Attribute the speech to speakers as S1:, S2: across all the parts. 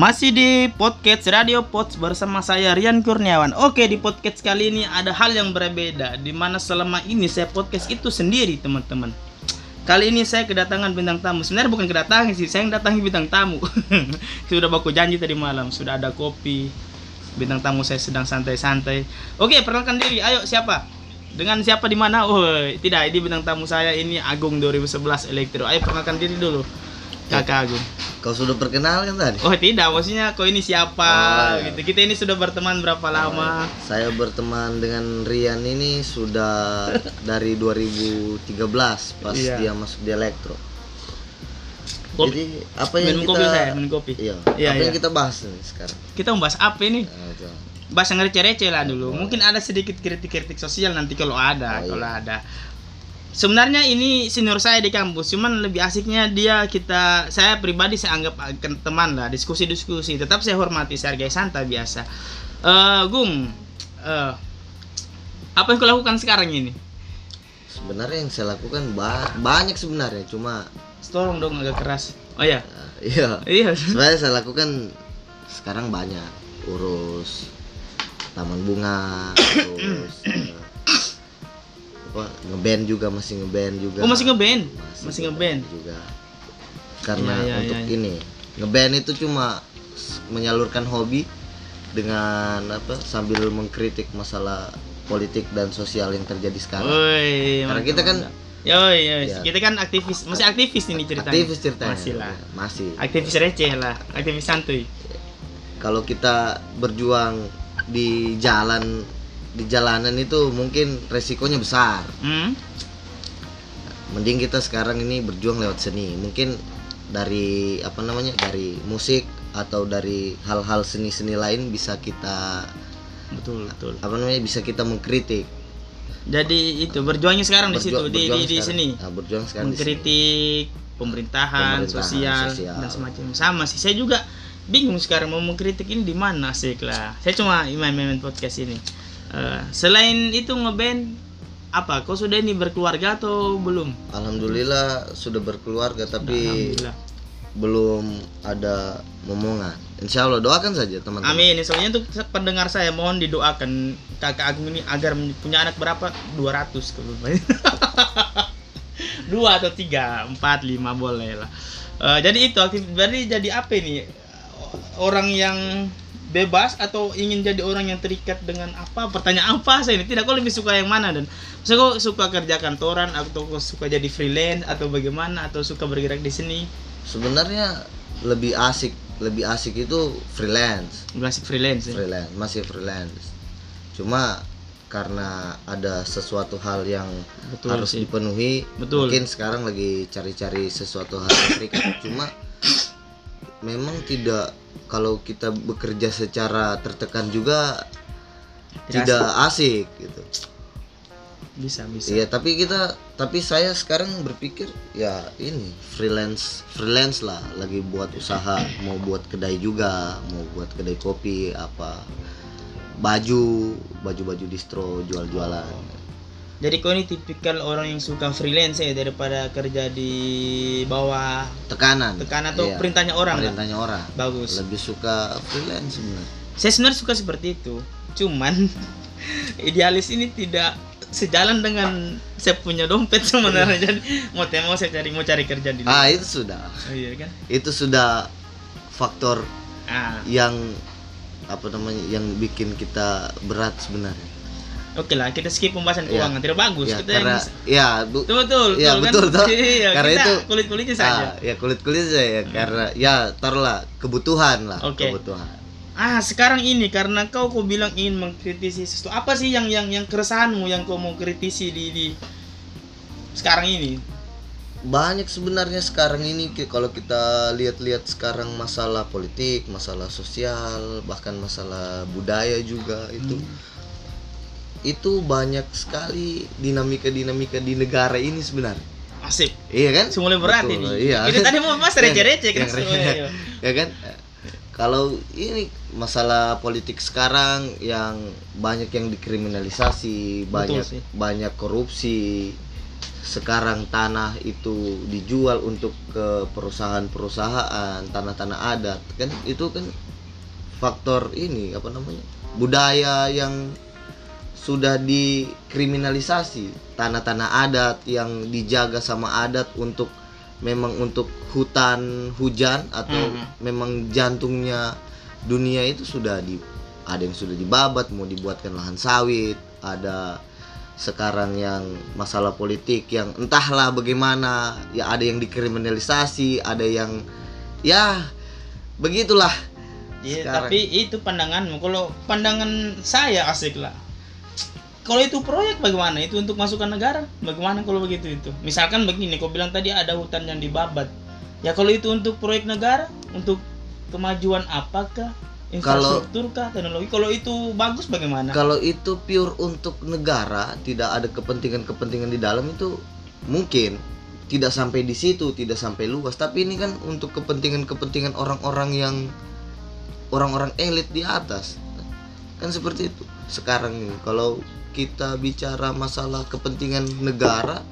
S1: Masih di podcast Radio Pots bersama saya Rian Kurniawan. Oke, di podcast kali ini ada hal yang berbeda di mana selama ini saya podcast itu sendiri, teman-teman. Kali ini saya kedatangan bintang tamu. Sebenarnya bukan kedatangan sih, saya yang datangi bintang tamu. sudah baku janji tadi malam, sudah ada kopi. Bintang tamu saya sedang santai-santai. Oke, perkenalkan diri. Ayo, siapa? Dengan siapa di mana? Oh, tidak, ini bintang tamu saya ini Agung 2011 Elektro. Ayo perkenalkan diri dulu. Kakak Agung.
S2: Kau sudah perkenalkan tadi?
S1: Oh tidak, maksudnya kau ini siapa?
S2: Oh, iya.
S1: gitu. Kita ini sudah berteman berapa lama?
S2: Saya berteman dengan Rian ini sudah dari 2013 pas
S1: Iya.
S2: dia masuk di elektro.
S1: Kopi.
S2: Jadi apa yang
S1: minum
S2: kita
S1: kopi saya, minum kopi.
S2: Iya.
S1: Iya,
S2: apa yang
S1: iya.
S2: kita bahas nih sekarang?
S1: Kita membahas apa ini?
S2: Nah.
S1: Bahas yang receh-receh lah dulu. Mungkin ada sedikit kritik-kritik sosial nanti kalau ada,
S2: Oh, iya.
S1: kalau ada. Sebenarnya ini senior saya di kampus, cuman lebih asiknya dia kita saya pribadi saya anggap akan teman lah, diskusi-diskusi. Tetap saya hormati, saya hargai santai biasa. Eh, Gung, eh, apa yang kau lakukan sekarang ini?
S2: Sebenarnya yang saya lakukan ba- banyak sebenarnya, cuma
S1: Tolong dong agak keras. Oh ya,
S2: uh, iya.
S1: iya.
S2: Sebenarnya saya lakukan sekarang banyak urus taman bunga, terus eh, apa ngeband juga masih ngeband juga.
S1: Oh masih ngeband, masih ngeband.
S2: juga karena
S1: Iya, iya,
S2: untuk
S1: iya.
S2: ini ngeband itu cuma menyalurkan hobi dengan apa sambil mengkritik masalah politik dan sosial yang terjadi sekarang
S1: Woi,
S2: Karena
S1: mantap,
S2: kita kan-
S1: mantap. Yoi, yoi.
S2: Ya.
S1: kita kan aktivis, masih aktivis ini ceritanya.
S2: aktivis ceritanya
S1: Masih lah.
S2: masih
S1: Aktivis receh lah, aktivis santuy.
S2: kalau kita berjuang di jalan di jalanan itu mungkin resikonya besar
S1: Hmm?
S2: mending kita sekarang ini berjuang lewat seni mungkin dari apa namanya dari musik atau dari hal-hal seni-seni lain bisa kita
S1: Betul, betul.
S2: apa namanya bisa kita mengkritik
S1: Jadi itu berjuangnya sekarang di situ di di, di sini.
S2: Nah, berjuang sekarang di sini.
S1: Mengkritik pemerintahan,
S2: Pemerintahan,
S1: sosial,
S2: sosial.
S1: dan semacam sama sih. Saya juga bingung sekarang mau mengkritik ini di mana sih lah. Saya cuma main-main podcast ini. Eh, selain itu ngeband apa? Kau sudah ini berkeluarga atau belum?
S2: Alhamdulillah sudah berkeluarga tapi belum ada momongan. Insya Allah doakan saja teman-teman.
S1: Amin. Soalnya untuk pendengar saya mohon didoakan kakak Agung ini agar punya anak berapa? 200 kalau banyak. Dua atau tiga, empat, lima boleh lah. Eh, jadi itu aktif. Berarti jadi apa ini? Orang yang bebas atau ingin jadi orang yang terikat dengan apa? Pertanyaan apa saya ini? Tidak. Kau lebih suka yang mana dan? Saya kau suka kerja kantoran atau kau suka jadi freelance atau bagaimana atau suka bergerak di sini?
S2: Sebenarnya lebih asik lebih asik itu freelance.
S1: Masih freelance. Ya?
S2: freelance masih freelance cuma karena ada sesuatu hal yang
S1: Betul
S2: harus
S1: sih.
S2: dipenuhi
S1: Betul.
S2: mungkin sekarang lagi cari-cari sesuatu hal yang terikat cuma memang tidak kalau kita bekerja secara tertekan juga
S1: Tidak
S2: tidak asik. gitu.
S1: Bisa, bisa.
S2: iya tapi kita tapi saya sekarang berpikir ya ini freelance freelance lah. Lagi buat usaha mau buat kedai juga mau buat kedai kopi apa baju baju baju distro jual jualan
S1: Jadi kau ini tipikal orang yang suka freelance ya daripada kerja di bawah
S2: tekanan
S1: tekanan atau
S2: Iya,
S1: perintahnya orang.
S2: perintahnya orang
S1: Bagus.
S2: lebih suka freelance sebenarnya
S1: Saya sebenarnya suka seperti itu. Cuman idealis ini tidak sejalan dengan saya punya dompet sebenarnya. Jadi mau tidak mau saya cari mau cari kerja di
S2: ah itu sudah
S1: Oh, iya kan?
S2: itu sudah faktor
S1: Ah,
S2: yang apa namanya yang bikin kita berat sebenarnya
S1: oke lah kita skip pembahasan
S2: Iya.
S1: keuangan. Tidak bagus.
S2: ya
S1: kita
S2: karena
S1: yang
S2: ya bu,
S1: betul betul,
S2: Iya,
S1: kan?
S2: betul, toh.
S1: Iya,
S2: Karena
S1: kita
S2: itu-
S1: kulit-kulitnya saja.
S2: Ah, ya kulit kulit saya ya karena ya taruhlah kebutuhan lah
S1: Oke.
S2: kebutuhan
S1: Ah, sekarang ini karena kau kau bilang ingin mengkritisi sesuatu. Apa sih yang yang yang keresahanmu yang kau mau kritisi di di sekarang ini?
S2: banyak sebenarnya sekarang ini kalau kita lihat-lihat sekarang masalah politik masalah sosial bahkan masalah budaya juga itu
S1: Hmm.
S2: Itu banyak sekali dinamika dinamika di negara ini sebenarnya
S1: Asik.
S2: iya kan
S1: Semula berat
S2: Betul,
S1: ini.
S2: iya
S1: Kita tadi mau mas
S2: Yang-
S1: receh-receh kan
S2: yang
S1: semua,
S2: receh.
S1: iya.
S2: ya kan kalau ini masalah politik sekarang yang banyak yang dikriminalisasi banyak
S1: sih.
S2: banyak korupsi sekarang tanah itu dijual untuk ke perusahaan-perusahaan tanah-tanah adat kan itu kan faktor ini apa namanya budaya yang sudah dikriminalisasi tanah-tanah adat yang dijaga sama adat untuk memang untuk hutan hujan atau
S1: Mhm.
S2: memang jantungnya dunia itu sudah di ada yang sudah dibabat mau dibuatkan lahan sawit ada sekarang yang masalah politik yang entahlah bagaimana ya ada yang dikriminalisasi ada yang ya begitulah Sekarang.
S1: tapi itu pandanganmu. Kalau pandangan saya asik lah. Kalau itu proyek bagaimana? Itu untuk masukan negara? Bagaimana kalau begitu itu? Misalkan begini, kau bilang tadi ada hutan yang dibabat. Ya kalau itu untuk proyek negara, untuk kemajuan apakah? Infrastruktur kah? Teknologi? Kalau itu bagus bagaimana?
S2: Kalau itu pure untuk negara, tidak ada kepentingan-kepentingan di dalam itu mungkin tidak sampai di situ, tidak sampai luas. Tapi ini kan untuk kepentingan-kepentingan orang-orang yang orang-orang elit di atas. Kan seperti itu. Sekarang ini kalau kita bicara masalah kepentingan negara,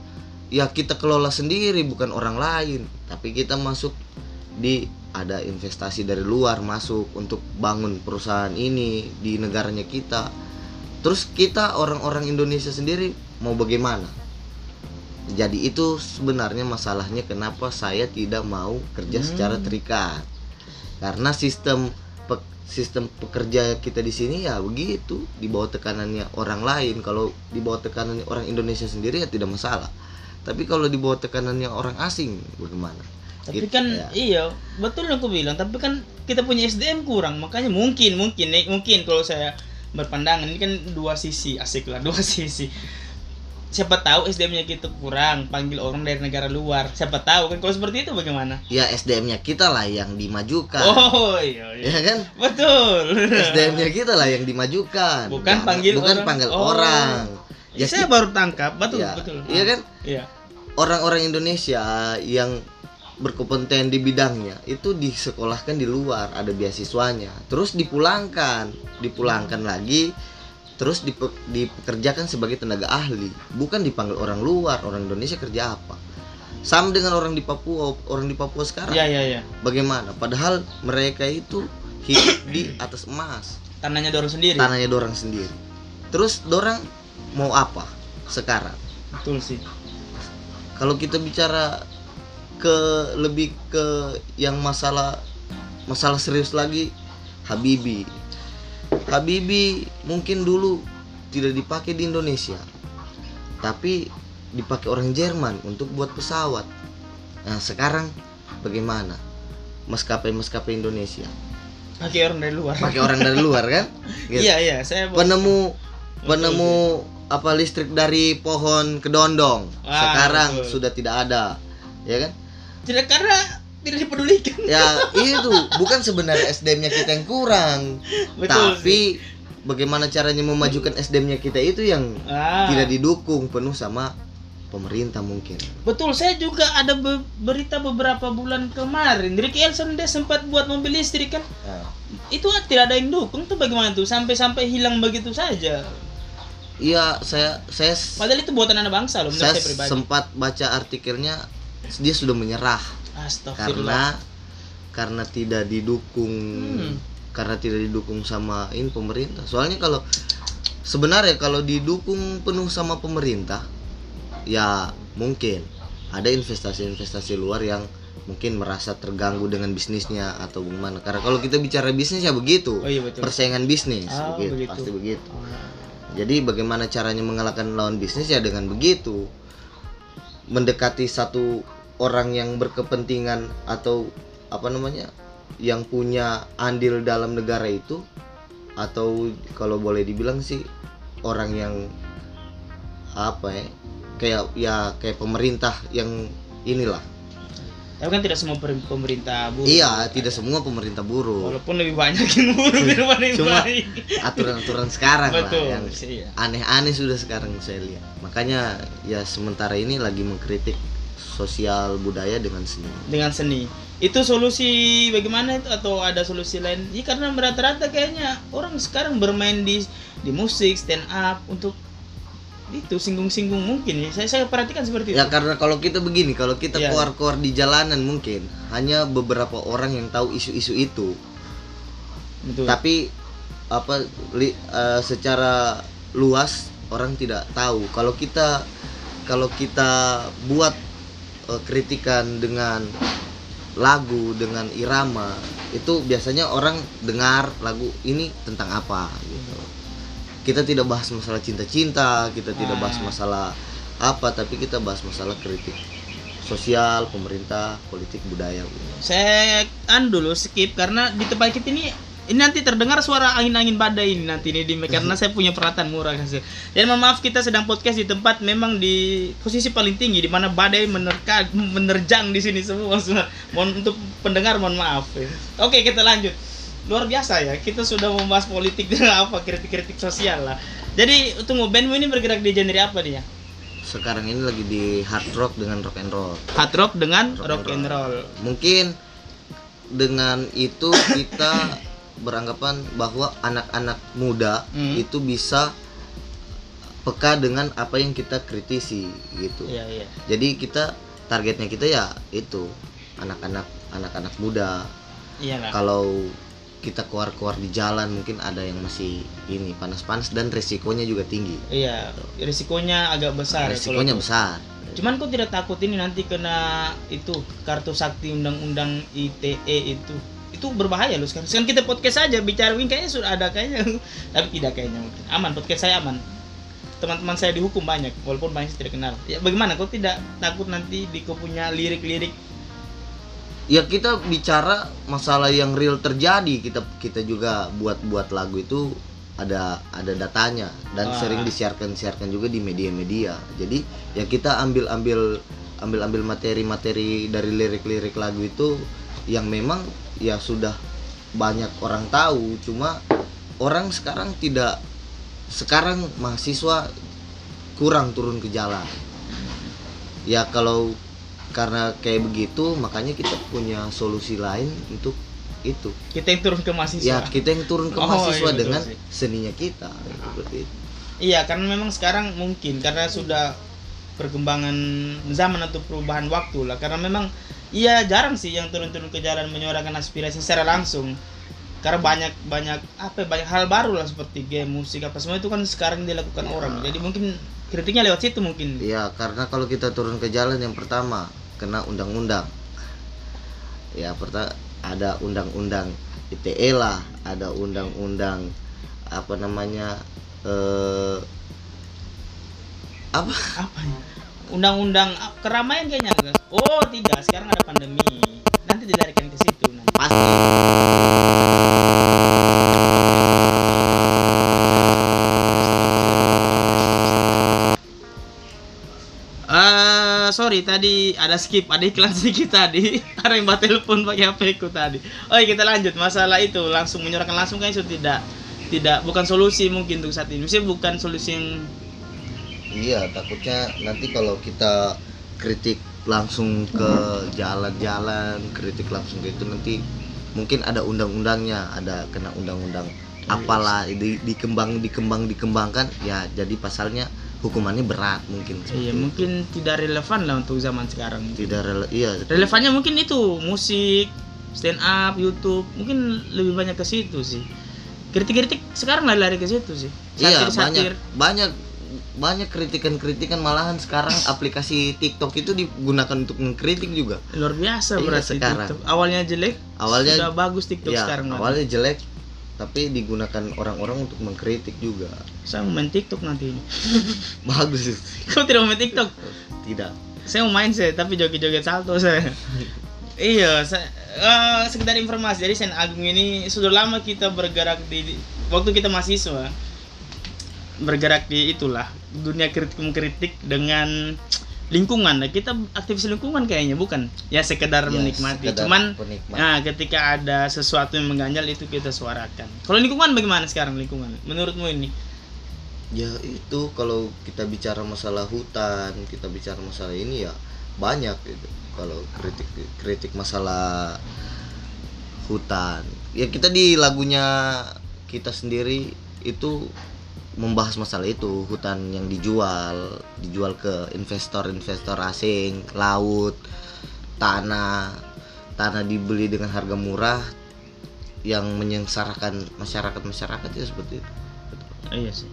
S2: ya kita kelola sendiri bukan orang lain. Tapi kita masuk di ada investasi dari luar masuk untuk bangun perusahaan ini di negaranya kita. Terus kita orang-orang Indonesia sendiri mau bagaimana? Jadi itu sebenarnya masalahnya kenapa saya tidak mau kerja
S1: Hmm.
S2: secara terikat. Karena sistem sistem pekerja kita di sini ya begitu, di bawah tekanannya orang lain. Kalau di bawah tekanannya orang Indonesia sendiri ya tidak masalah. Tapi kalau di bawah tekanannya orang asing bagaimana?
S1: Tapi
S2: Gitu,
S1: kan
S2: ya.
S1: iya, betul yang aku bilang. Tapi kan kita punya SDM kurang, makanya mungkin mungkin nih mungkin kalau saya berpandangan ini kan dua sisi asik lah dua sisi. Siapa tahu SDM-nya kita kurang, panggil orang dari negara luar. Siapa tahu kan kalau seperti itu bagaimana?
S2: Ya SDM-nya kita lah yang dimajukan.
S1: Oh iya iya.
S2: Ya kan?
S1: Betul.
S2: SDM-nya kita lah yang dimajukan.
S1: Bukan
S2: Jangan-
S1: panggil
S2: bukan
S1: orang.
S2: panggil
S1: Oh.
S2: orang.
S1: Ya,
S2: Ya,
S1: saya baru tangkap, betul
S2: ya,
S1: betul.
S2: Iya kan?
S1: Iya.
S2: Orang-orang Indonesia yang berkompeten di bidangnya itu disekolahkan di luar, ada beasiswanya. Terus dipulangkan, dipulangkan lagi terus dipe- dipekerjakan sebagai tenaga ahli, bukan dipanggil orang luar, orang Indonesia kerja apa? Sama dengan orang di Papua, orang di Papua sekarang.
S1: Iya iya iya.
S2: Bagaimana? Padahal mereka itu hidup di atas emas.
S1: Tanahnya dorong sendiri.
S2: tanahnya dorang sendiri terus dorang mau apa sekarang
S1: Betul sih.
S2: kalau kita bicara ke lebih ke yang masalah masalah serius lagi Habibi Habibi mungkin dulu tidak dipakai di Indonesia tapi dipakai orang Jerman untuk buat pesawat nah sekarang bagaimana maskapai-maskapai Indonesia
S1: Pakai orang dari luar.
S2: pakai orang dari luar kan Gitu.
S1: Iya iya, saya
S2: penemu penemu apa listrik dari pohon kedondong
S1: Wah,
S2: sekarang
S1: betul.
S2: sudah tidak ada ya kan
S1: tidak karena tidak dipedulikan.
S2: ya itu bukan sebenarnya SDM-nya kita yang kurang
S1: Betul
S2: tapi bagaimana caranya memajukan SDM-nya kita itu yang
S1: Ah,
S2: tidak didukung penuh sama pemerintah mungkin
S1: betul. Saya juga ada be- berita beberapa bulan kemarin. Ricky Elson dia sempat buat mobil listrik kan.
S2: Nah,
S1: Itu tidak ada yang dukung tuh bagaimana tuh sampai-sampai hilang begitu saja.
S2: iya saya saya
S1: Padahal itu buatan anak bangsa loh menurut
S2: saya
S1: saya pribadi.
S2: sempat baca artikelnya dia sudah menyerah. Karena karena tidak didukung
S1: Hmm.
S2: karena tidak didukung sama ini pemerintah soalnya kalau sebenarnya kalau didukung penuh sama pemerintah ya mungkin ada investasi-investasi luar yang mungkin merasa terganggu dengan bisnisnya atau gimana karena kalau kita bicara bisnis ya begitu
S1: Oh iya betul.
S2: persaingan bisnis
S1: Ah,
S2: begitu,
S1: begitu.
S2: pasti begitu
S1: Ah.
S2: jadi bagaimana caranya mengalahkan lawan bisnis ya dengan begitu mendekati satu orang yang berkepentingan atau apa namanya yang punya andil dalam negara itu atau kalau boleh dibilang sih orang yang apa ya kayak ya kayak pemerintah yang inilah
S1: Tapi kan tidak semua pemerintah buruk.
S2: iya tidak semua pemerintah buruk
S1: Walaupun lebih banyak yang buruk daripada yang
S2: Cuma-
S1: baik.
S2: aturan-aturan sekarang lah
S1: Betul.
S2: yang
S1: Iya.
S2: aneh-aneh sudah sekarang saya lihat makanya ya sementara ini lagi mengkritik sosial budaya dengan seni
S1: Dengan seni. Itu solusi bagaimana itu atau ada solusi lain? Iya karena rata-rata kayaknya orang sekarang bermain di di musik stand up untuk itu singgung-singgung mungkin ya. Saya saya perhatikan seperti
S2: Ya
S1: itu.
S2: karena kalau kita begini, kalau kita
S1: Iya.
S2: keluar-keluar di jalanan mungkin hanya beberapa orang yang tahu isu-isu itu.
S1: Betul.
S2: Tapi apa li- eh, secara luas orang tidak tahu. Kalau kita kalau kita buat eh, kritikan dengan lagu dengan irama itu biasanya orang dengar lagu ini tentang apa gitu. Kita tidak bahas masalah cinta-cinta, kita tidak bahas
S1: Ah.
S2: masalah apa, tapi kita bahas masalah kritik sosial, pemerintah, politik, budaya. gitu.
S1: saya an dulu skip karena di tempat kita ini ini nanti terdengar suara angin-angin badai ini nanti ini di karena saya punya peralatan murah kasih. Dan mohon maaf kita sedang podcast di tempat memang di posisi paling tinggi di mana badai menerka menerjang di sini semua. Mohon untuk pendengar mohon maaf. Oke, kita lanjut. Luar biasa ya, kita sudah membahas politik dan apa kritik-kritik sosial lah. Jadi tunggu bandmu ini bergerak di genre apa dia?
S2: Sekarang ini lagi di hard rock dengan rock and roll.
S1: Hard rock dengan
S2: Rock
S1: rock,
S2: and
S1: and roll.
S2: Mungkin dengan itu kita beranggapan bahwa anak-anak muda
S1: Hmm.
S2: itu bisa peka dengan apa yang kita kritisi gitu.
S1: Iya, iya.
S2: Jadi kita targetnya kita ya itu anak-anak anak-anak muda.
S1: Iya.
S2: Kalau kita keluar-keluar di jalan mungkin ada yang masih ini panas-panas dan resikonya juga tinggi.
S1: Iya, risikonya agak besar.
S2: Resikonya
S1: kalau-
S2: besar.
S1: Cuman kok tidak takut ini nanti kena itu kartu sakti undang-undang ITE itu. Itu berbahaya loh sekarang. Sekarang kita podcast saja bicara wing kayaknya sudah ada kayaknya. Tapi tidak kayaknya mungkin. Aman podcast saya aman. Teman-teman saya dihukum banyak walaupun banyak saya tidak kenal. Ya bagaimana kok tidak takut nanti di kau punya lirik-lirik
S2: ya kita bicara masalah yang real terjadi kita kita juga buat buat lagu itu ada ada datanya dan
S1: Ah.
S2: sering disiarkan siarkan juga di media-media jadi ya kita ambil ambil ambil ambil materi-materi dari lirik-lirik lagu itu yang memang ya sudah banyak orang tahu cuma orang sekarang tidak sekarang mahasiswa kurang turun ke jalan ya kalau karena kayak begitu makanya kita punya solusi lain untuk itu
S1: kita yang turun ke mahasiswa.
S2: ya kita yang turun ke
S1: Oh,
S2: mahasiswa
S1: iya,
S2: dengan
S1: sih.
S2: seninya kita seperti itu
S1: Iya, karena memang sekarang mungkin karena sudah perkembangan zaman atau perubahan waktu lah. Karena memang iya jarang sih yang turun-turun ke jalan menyuarakan aspirasi secara langsung. Karena banyak banyak apa ya, banyak hal baru lah seperti game, musik apa semua itu kan sekarang dilakukan orang. Jadi mungkin kritiknya lewat situ mungkin.
S2: ya karena kalau kita turun ke jalan yang pertama kena undang-undang ya pertama ada undang-undang ITE lah ada undang-undang apa namanya eh apa
S1: Apa ya? Undang-undang keramaian kayaknya. Oh, tidak, sekarang ada pandemi. Nanti dilarikan ke situ nanti.
S2: pasti
S1: Eh, sorry tadi ada skip, ada iklan sedikit tadi. Ada yang bawa telepon pakai HP ku tadi. Oh, kita lanjut masalah itu langsung menyerahkan langsung kan itu tidak tidak bukan solusi mungkin untuk saat ini. Maksudnya bukan solusi yang
S2: Iya, takutnya nanti kalau kita kritik langsung ke jalan-jalan, kritik langsung ke itu nanti mungkin ada undang-undangnya, ada kena undang-undang apalah di, dikembang dikembang dikembangkan ya jadi pasalnya hukumannya berat mungkin.
S1: iya
S2: itu.
S1: mungkin tidak relevan lah untuk zaman sekarang.
S2: tidak rele iya
S1: Relevannya mungkin itu musik, stand up, YouTube, mungkin lebih banyak ke situ sih. Kritik-kritik sekarang lari-lari ke situ sih.
S2: iya banyak banyak banyak kritikan-kritikan malahan sekarang aplikasi TikTok itu digunakan untuk mengkritik juga.
S1: luar biasa
S2: Iya,
S1: berarti
S2: sekarang.
S1: TikTok. Awalnya jelek,
S2: Awalnya
S1: sudah bagus TikTok
S2: ya,
S1: sekarang.
S2: awalnya jelek tapi digunakan orang-orang untuk mengkritik juga.
S1: Saya mau main TikTok nanti ini.
S2: Bagus.
S1: Kau tidak mau main TikTok?
S2: Tidak.
S1: Saya mau main sih, tapi joget-joget salto saya. iya, saya, eh, sekedar informasi. Jadi Sen Agung ini sudah lama kita bergerak di, di- waktu kita mahasiswa bergerak di itulah dunia kritik mengkritik dengan lingkungan. Nah, kita aktivis lingkungan kayaknya bukan ya sekedar
S2: Ya,
S1: menikmati.
S2: sekedar
S1: Cuman
S2: penikmat.
S1: nah ketika ada sesuatu yang mengganjal itu kita suarakan. Kalau lingkungan bagaimana sekarang lingkungan? Menurutmu ini?
S2: Ya itu kalau kita bicara masalah hutan, kita bicara masalah ini ya banyak gitu. Kalau kritik kritik masalah hutan, ya kita di lagunya kita sendiri itu membahas masalah itu hutan yang dijual dijual ke investor-investor asing laut tanah tanah dibeli dengan harga murah yang menyengsarakan masyarakat masyarakat ya seperti itu
S1: Iya sih.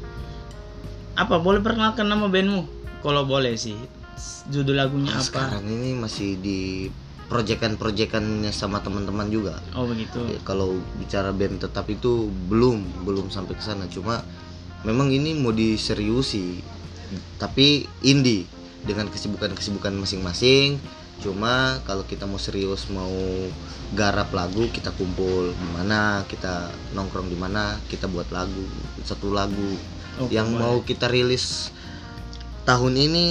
S1: Apa boleh perkenalkan nama bandmu? Kalau boleh sih. Judul lagunya
S2: Nah,
S1: apa?
S2: sekarang ini masih di proyekan-proyekannya sama teman-teman juga
S1: Oh begitu.
S2: Kalau bicara band tetap itu belum belum sampai ke sana cuma memang ini mau diseriusi tapi indie dengan kesibukan-kesibukan masing-masing cuma kalau kita mau serius mau garap lagu kita kumpul di mana kita nongkrong di mana kita buat lagu satu lagu
S1: Oke,
S2: yang
S1: boleh.
S2: mau kita rilis tahun ini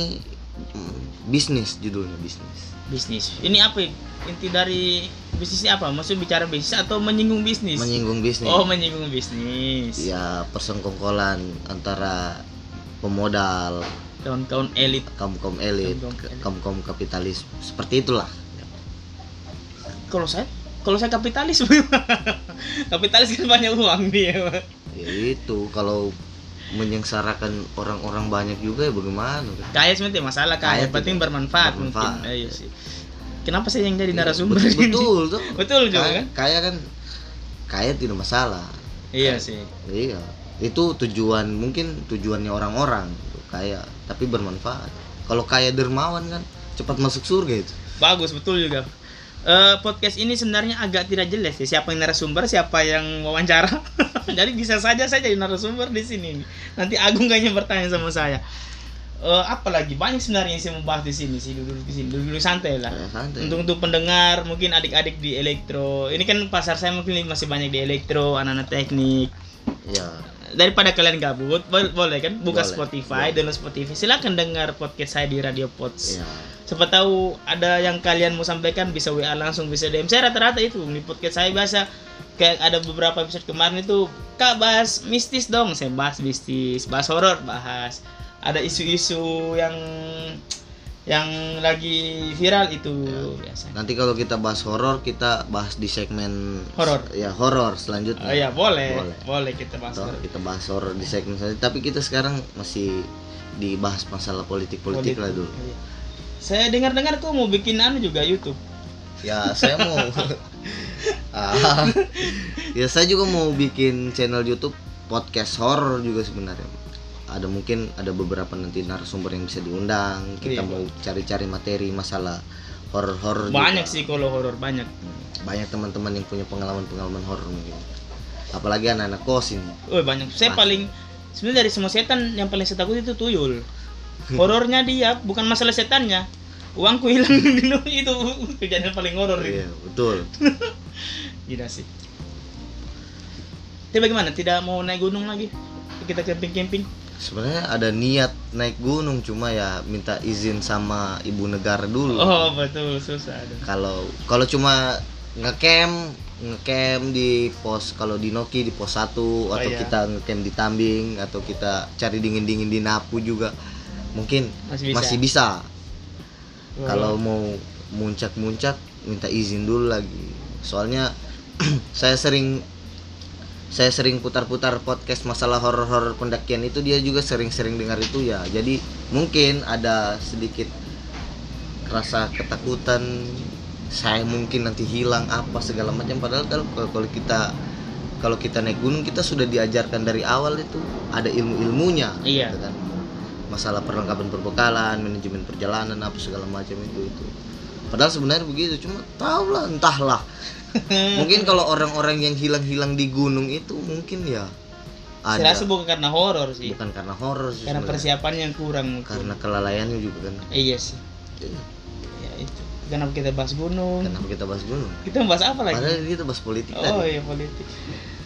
S2: mm, bisnis judulnya bisnis
S1: bisnis. Ini apa? Inti dari bisnisnya apa? Maksud bicara bisnis atau menyinggung bisnis?
S2: menyinggung bisnis
S1: Oh menyinggung bisnis.
S2: ya persengkongkolan antara pemodal
S1: Kawan-kawan elit.
S2: kaum kaum elit
S1: Kaum-kaum elit.
S2: kaum kaum kapitalis seperti itulah
S1: Kalau saya, kalau saya kapitalis, kapitalis kan banyak uang dia.
S2: ya itu kalau menyengsarakan orang-orang banyak juga ya bagaimana?
S1: Kaya sebenarnya masalah kaya,
S2: Kaya
S1: penting bermanfaat,
S2: Bermanfaat.
S1: mungkin. Eh, iya sih. Kenapa saya yang jadi narasumber?
S2: betul, betul tuh
S1: Betul juga
S2: kaya,
S1: kan?
S2: kaya kan kaya tidak masalah
S1: Iya sih.
S2: iya itu tujuan mungkin tujuannya orang-orang gitu, kaya tapi bermanfaat kalau kaya dermawan kan cepat masuk surga itu
S1: Bagus betul juga. Eh, podcast ini sebenarnya agak tidak jelas ya siapa yang narasumber, siapa yang wawancara. Jadi bisa saja saya jadi narasumber di sini. Nanti Agung kayaknya bertanya sama saya. Eh, apa lagi banyak sebenarnya yang saya mau bahas di sini sih dulu di sini dulu santai lah.
S2: Ya, santai.
S1: Untuk untuk pendengar mungkin adik-adik di elektro. Ini kan pasar saya mungkin masih banyak di elektro, anak-anak teknik.
S2: ya
S1: Daripada kalian gabut, bo- boleh kan buka
S2: Boleh,
S1: Spotify, download Spotify. Silakan dengar podcast saya di Radio Pods.
S2: ya
S1: Siapa tahu ada yang kalian mau sampaikan bisa WA langsung bisa DM. Saya rata-rata itu di podcast saya biasa kayak ada beberapa episode kemarin itu Kak bahas mistis dong. Saya bahas mistis, bahas horor, bahas ada isu-isu yang yang lagi viral itu biasa.
S2: Nanti kalau kita bahas horor, kita bahas di segmen
S1: Horor.
S2: Ya, horor selanjutnya.
S1: Oh iya, boleh.
S2: Boleh.
S1: Boleh, kita bahas horor.
S2: kita bahas horor di segmen selanjutnya. Tapi kita sekarang masih dibahas masalah politik-politik lah dulu.
S1: Iya. Saya dengar-dengar kok mau bikin anu juga YouTube.
S2: Ya, saya mau Ah, Ya, saya juga mau bikin channel YouTube podcast horor juga sebenarnya. Ada mungkin ada beberapa nanti narasumber yang bisa diundang. Kita
S1: Iya.
S2: mau cari-cari materi masalah horor-horor
S1: Banyak
S2: juga.
S1: sih kalau horor banyak.
S2: banyak teman-teman yang punya pengalaman-pengalaman horor mungkin apalagi anak-anak kos ini
S1: Oh banyak. Saya
S2: Pasti.
S1: paling sebenarnya dari semua setan yang paling saya takut itu tuyul. Horornya dia bukan masalah setannya. Uangku hilang itu kejadian paling horor
S2: iya
S1: itu.
S2: betul
S1: Gila sih. Tapi bagaimana? Tidak mau naik gunung lagi? Kita camping-camping?
S2: Sebenarnya ada niat naik gunung cuma ya minta izin sama ibu negara dulu
S1: Oh betul susah.
S2: kalau kalau cuma ngecamp ngecamp di pos kalau di Noki di pos 1 atau
S1: iya.
S2: kita ngecamp di Tambing atau kita cari dingin-dingin di Napu juga mungkin
S1: Masih bisa.
S2: masih bisa
S1: Oh.
S2: kalau mau muncak-muncak minta izin dulu lagi soalnya saya sering saya sering putar-putar podcast masalah horor-horor pendakian itu dia juga sering-sering dengar itu ya. Jadi mungkin ada sedikit rasa ketakutan saya mungkin nanti hilang apa segala macam. Padahal kalau kalau kita kalau kita naik gunung kita sudah diajarkan dari awal itu ada ilmu-ilmunya
S1: Iya.
S2: gitu kan. Masalah perlengkapan perbekalan manajemen perjalanan apa segala macam itu itu. Padahal sebenarnya begitu cuma tahu lah entahlah mungkin kalau orang-orang yang hilang-hilang di gunung itu mungkin ya
S1: Saya
S2: ada
S1: rasa bukan karena horor sih.
S2: bukan karena horor sih
S1: Karena persiapannya yang kurang mungkin.
S2: karena kelalaiannya juga kan
S1: Eh, iya sih. Ya itu. Kenapa kita bahas gunung?
S2: kenapa kita bahas gunung
S1: Kita bahas apa lagi?
S2: padahal kita bahas politik
S1: Oh
S2: tadi
S1: iya politik.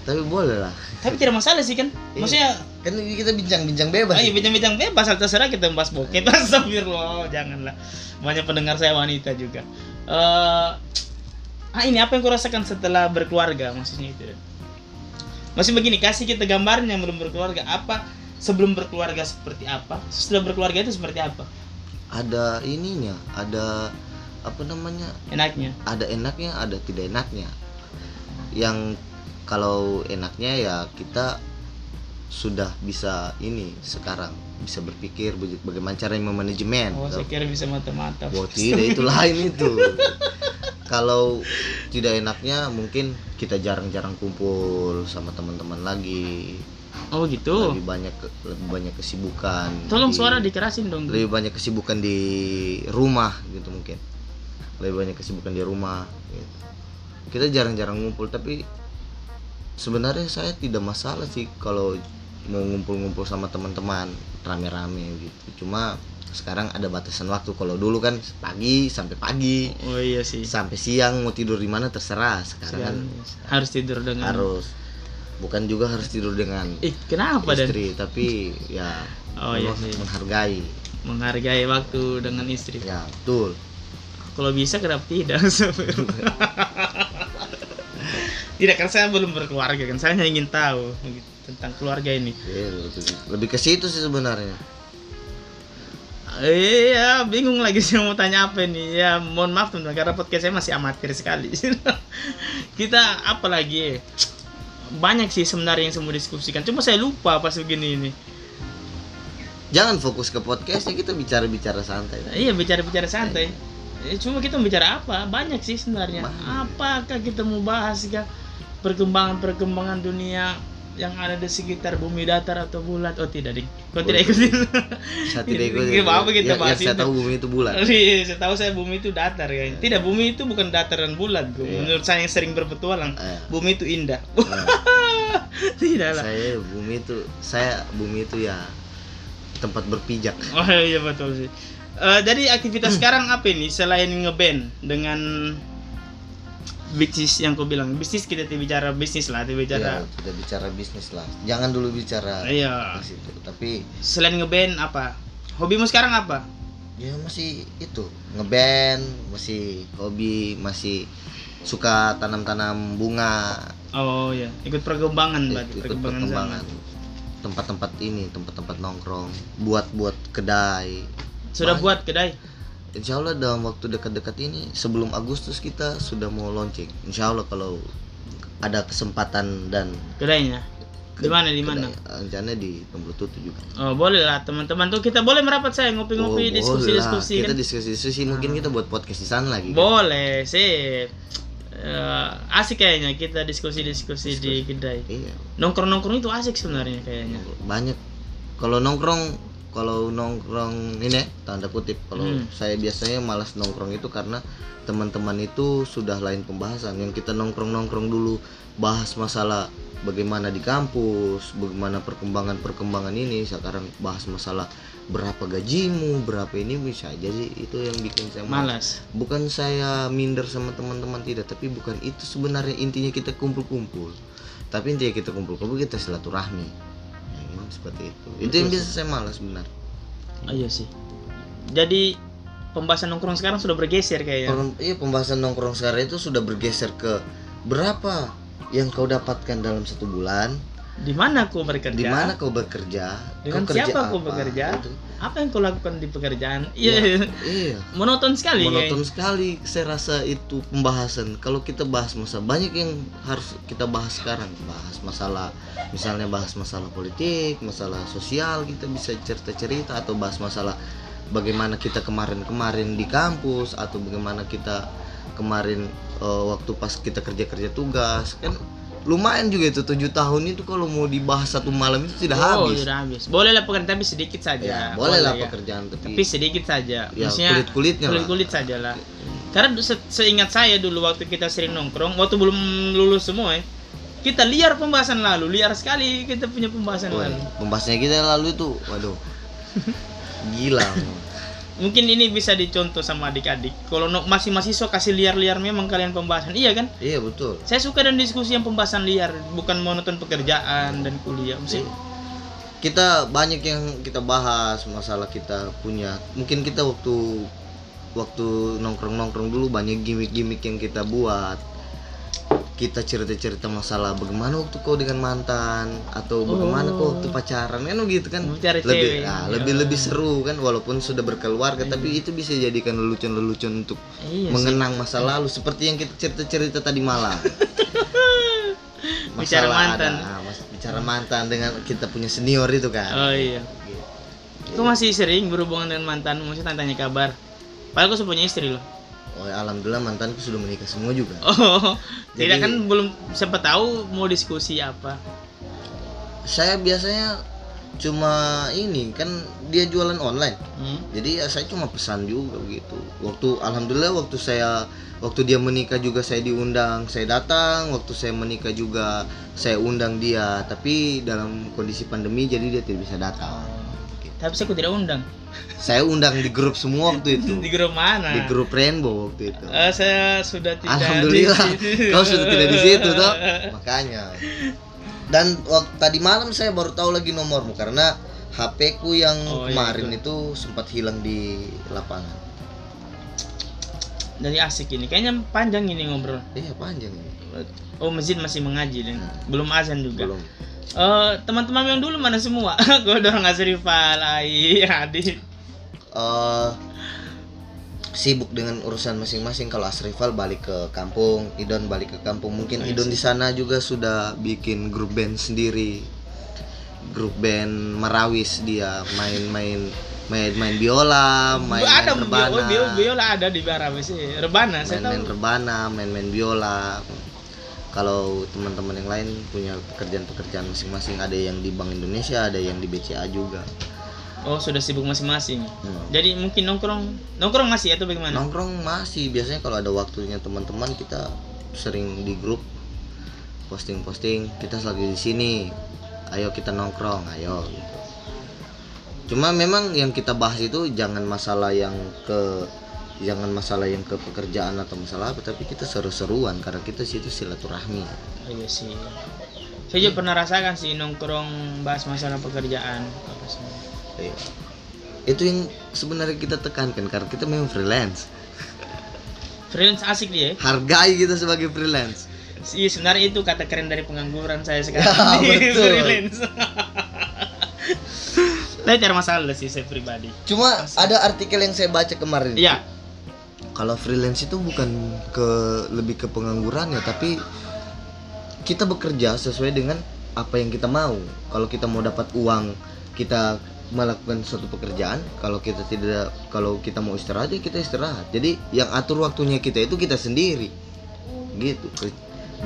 S2: tapi boleh lah
S1: Tapi tidak masalah sih kan.
S2: Iya.
S1: Maksudnya
S2: kan kita bincang-bincang bebas
S1: Ayo bincang-bincang bebas hal terserah kita bahas bokep Astagfirullah janganlah banyak pendengar saya wanita juga eh ah ini apa yang kau rasakan setelah berkeluarga maksudnya itu? Masih begini kasih kita gambarnya belum berkeluarga apa sebelum berkeluarga seperti apa? Setelah berkeluarga itu seperti apa?
S2: Ada ininya ada apa namanya?
S1: Enaknya.
S2: Ada enaknya ada tidak enaknya. Yang kalau enaknya ya kita sudah bisa ini sekarang bisa berpikir baga- bagaimana cara memanajemen
S1: Oh, saya kira bisa mata-mata.
S2: Oh tidak itu lain itu. Kalau tidak enaknya mungkin kita jarang-jarang kumpul sama teman-teman lagi.
S1: Oh gitu.
S2: Lebih banyak lebih banyak kesibukan.
S1: Tolong
S2: di-
S1: suara dikerasin dong.
S2: lebih banyak kesibukan di rumah gitu mungkin. Lebih banyak kesibukan di rumah gitu. Kita jarang-jarang ngumpul tapi sebenarnya saya tidak masalah sih kalau mau ngumpul-ngumpul sama teman-teman rame-rame gitu. Cuma sekarang ada batasan waktu. Kalau dulu kan pagi sampai pagi,
S1: Oh iya sih.
S2: sampai siang mau tidur di mana terserah. Sekarang kan
S1: harus tidur dengan
S2: harus bukan juga harus tidur dengan
S1: Ih, kenapa dan
S2: istri, tapi ya
S1: Oh, iya sih.
S2: menghargai.
S1: menghargai waktu dengan istri?
S2: Ya, betul.
S1: Kalau bisa kenapa tidak? tidak kan saya belum berkeluarga kan saya hanya ingin tahu tentang keluarga ini.
S2: Ya, lebih, lebih ke situ sih sebenarnya.
S1: Iya, bingung lagi sih mau tanya apa ini. Ya, mohon maaf teman karena podcast saya masih amatir sekali. Kita apa lagi? Banyak sih sebenarnya yang mau diskusikan. Cuma saya lupa pas begini ini.
S2: Jangan fokus ke podcastnya kita bicara-bicara santai.
S1: Iya, bicara-bicara santai. Eh, Cuma kita bicara apa? Banyak sih sebenarnya.
S2: Banyak.
S1: Apakah kita mau bahas kah perkembangan-perkembangan dunia yang ada di sekitar bumi datar atau bulat? Oh tidak, Dik. Kau tidak ikutin?
S2: Saya tidak ikut.
S1: Gimana apa kita
S2: ya,
S1: bahas
S2: ya, saya
S1: itu?
S2: tahu bumi itu bulan.
S1: Iya, saya tahu saya bumi itu datar kayaknya. Tidak, bumi itu bukan datar dan bulat.
S2: Iya.
S1: Menurut saya yang sering berpetualang,
S2: Eh,
S1: bumi itu indah.
S2: eh,
S1: tidak lah.
S2: saya bumi itu saya bumi itu ya tempat berpijak.
S1: Oh iya betul sih. Eh, jadi aktivitas sekarang apa ini selain ngeband dengan bisnis yang kau bilang. Bisnis kita tidak bicara bisnis lah tidak bicara.
S2: Ya, kita bicara bisnis lah. Jangan dulu bicara
S1: iya.
S2: situ. Tapi
S1: selain ngeband apa? Hobimu sekarang apa?
S2: Ya masih itu ngeband, masih hobi, masih suka tanam-tanam bunga,
S1: oh iya. Ikut perkembangan berarti
S2: ikut
S1: perkembangan
S2: tempat-tempat ini tempat-tempat nongkrong buat buat kedai.
S1: Sudah
S2: Banyak.
S1: buat kedai
S2: Insya Allah dalam waktu dekat-dekat ini sebelum Agustus kita sudah mau launching. Insya Allah kalau ada kesempatan dan
S1: kedainya? Di mana di mana?
S2: Rencana di Tembus Tutu juga.
S1: Oh boleh lah teman-teman. Tuh kita boleh merapat saya ngopi-ngopi
S2: Oh,
S1: diskusi-diskusi
S2: boleh lah. kita
S1: kan
S2: diskusi-diskusi mungkin kita buat podcast di sana lagi. Kan?
S1: boleh sih Eh, asik kayaknya kita diskusi-diskusi di kedai.
S2: Iya.
S1: Nongkrong-nongkrong itu asik sebenarnya kayaknya.
S2: Banyak. Kalau nongkrong kalau nongkrong ini tanda kutip kalau
S1: Hmm.
S2: saya biasanya malas nongkrong itu karena teman-teman itu sudah lain pembahasan. Yang kita nongkrong nongkrong dulu bahas masalah bagaimana di kampus bagaimana perkembangan perkembangan ini sekarang bahas masalah berapa gajimu berapa ini bisa jadi itu yang bikin saya malas.
S1: Malas.
S2: Bukan saya minder sama teman-teman tidak. Tapi bukan itu sebenarnya. Intinya kita kumpul-kumpul. Tapi intinya kita kumpul-kumpul kita silaturahmi seperti itu. Itu yang biasa saya malas benar.
S1: Oh, iya sih. Jadi pembahasan nongkrong sekarang sudah bergeser kayaknya.
S2: Orang- iya pembahasan nongkrong sekarang itu sudah bergeser ke berapa yang kau dapatkan dalam satu bulan
S1: di mana kau bekerja?
S2: Di mana kau bekerja?
S1: Dengan
S2: kau
S1: siapa kau bekerja?
S2: gitu.
S1: apa yang kau lakukan di pekerjaan?
S2: Ya,
S1: iya.
S2: iya.
S1: Monoton sekali
S2: monoton sekali. Saya rasa itu pembahasan. Kalau kita bahas masa banyak yang harus kita bahas sekarang. Bahas masalah misalnya bahas masalah politik masalah sosial kita bisa cerita cerita atau bahas masalah bagaimana kita kemarin-kemarin di kampus atau bagaimana kita kemarin eh, waktu pas kita kerja kerja tugas kan lumayan juga itu tujuh tahun itu kalau mau dibahas satu malam itu tidak
S1: oh
S2: habis.
S1: sudah habis. Boleh lah pekerjaan tapi sedikit saja.
S2: Ya, boleh lah
S1: ya.
S2: pekerjaan tapi,
S1: tapi sedikit saja.
S2: ya
S1: maksudnya
S2: kulit kulitnya
S1: kulit kulit saja lah. Karena se- seingat saya dulu waktu kita sering nongkrong waktu belum lulus semua ya kita liar pembahasan lalu liar sekali kita punya pembahasan
S2: Wah,
S1: lalu.
S2: pembahasannya kita lalu itu waduh. Gila
S1: mungkin ini bisa dicontoh sama adik-adik. Kalau masih mahasiswa kasih liar-liar memang kalian pembahasan. Iya kan?
S2: Iya betul.
S1: Saya suka dan diskusi yang pembahasan liar bukan monoton pekerjaan dan kuliah mesti
S2: Iya. kita banyak yang kita bahas masalah kita punya. Mungkin kita waktu waktu nongkrong nongkrong dulu banyak gimmick-gimmick yang kita buat kita cerita-cerita masalah bagaimana waktu kau dengan mantan atau bagaimana kau waktu pacaran kan begitu kan
S1: Mencari
S2: lebih
S1: cewek.
S2: ah,
S1: Ya.
S2: lebih lebih seru kan walaupun sudah berkeluarga tapi itu bisa jadikan lelucon-lelucon untuk
S1: iya sih.
S2: mengenang masa lalu seperti yang kita cerita-cerita tadi malam.
S1: Bicara
S2: Masalah
S1: mantan.
S2: ada, ah, mas- bicara mantan dengan kita punya senior itu kan
S1: Oh iya.
S2: Gitu.
S1: Kau masih sering berhubungan dengan mantanmu, maksudnya tanya kabar. Padahal kau sudah punya istri loh.
S2: Oh alhamdulillah mantanku sudah menikah semua juga.
S1: Oh, tidak
S2: Jadi-
S1: kan belum sempat tahu mau diskusi apa.
S2: saya biasanya cuma ini kan dia jualan online.
S1: Hmm?
S2: jadi ya saya cuma pesan juga gitu waktu alhamdulillah waktu saya waktu dia menikah juga saya diundang saya datang. Waktu saya menikah juga saya undang dia. Tapi dalam kondisi pandemi jadi dia tidak bisa datang
S1: Tapi saya tidak undang.
S2: saya undang di grup semua waktu itu.
S1: Di grup mana?
S2: di grup rainbow waktu itu.
S1: Eh, saya sudah tidak
S2: alhamdulillah.
S1: di
S2: kau sudah tidak di situ toh. Makanya. Dan waktu tadi malam saya baru tahu lagi nomormu karena HP ku yang
S1: Oh, iya,
S2: kemarin itu sempat hilang di lapangan.
S1: Dari asik ini. Kayaknya panjang ini ngobrol.
S2: iya panjang ini.
S1: Oh, masjid masih mengaji dan belum azan juga.
S2: belum
S1: Eh, teman-teman yang dulu mana semua? Gue dorong Azrifal, Ai, Adit.
S2: eh sibuk dengan urusan masing-masing. Kalau Asrifal balik ke kampung Idon balik ke kampung. Mungkin Idon di sana juga sudah bikin grup band sendiri. Grup band Marawis dia main-main main-main biola main-main
S1: ada
S2: rebana.
S1: biola, biola, ada di Baram sih. Rebana
S2: main-main rebana main-main biola kalau teman-teman yang lain punya pekerjaan-pekerjaan masing-masing ada yang di Bank Indonesia ada yang di BCA juga
S1: Oh, sudah sibuk masing-masing.
S2: Hmm.
S1: Jadi mungkin nongkrong nongkrong masih atau bagaimana?
S2: nongkrong masih biasanya kalau ada waktunya teman-teman kita sering di grup posting-posting kita lagi di sini ayo kita nongkrong ayo gitu cuma memang yang kita bahas itu jangan masalah yang ke jangan masalah yang ke pekerjaan atau masalah apa tapi kita seru-seruan karena kita situ silaturahmi
S1: Oh, iya sih. Saya juga pernah rasakan sih nongkrong bahas masalah pekerjaan apa semua.
S2: Iya. itu yang sebenarnya kita tekankan karena kita memang freelance
S1: Freelance asik dia.
S2: hargai kita sebagai freelance
S1: Iya sebenarnya itu kata keren dari pengangguran saya sekarang.
S2: Ya, betul.
S1: Freelance. Tapi tidak masalah sih saya pribadi.
S2: cuma ada artikel yang saya baca kemarin
S1: Iya.
S2: Kalau freelance itu bukan ke lebih ke pengangguran ya tapi kita bekerja sesuai dengan apa yang kita mau. Kalau kita mau dapat uang kita melakukan suatu pekerjaan. Kalau kita tidak kalau kita mau istirahat ya kita istirahat. Jadi yang atur waktunya kita itu kita sendiri. Gitu.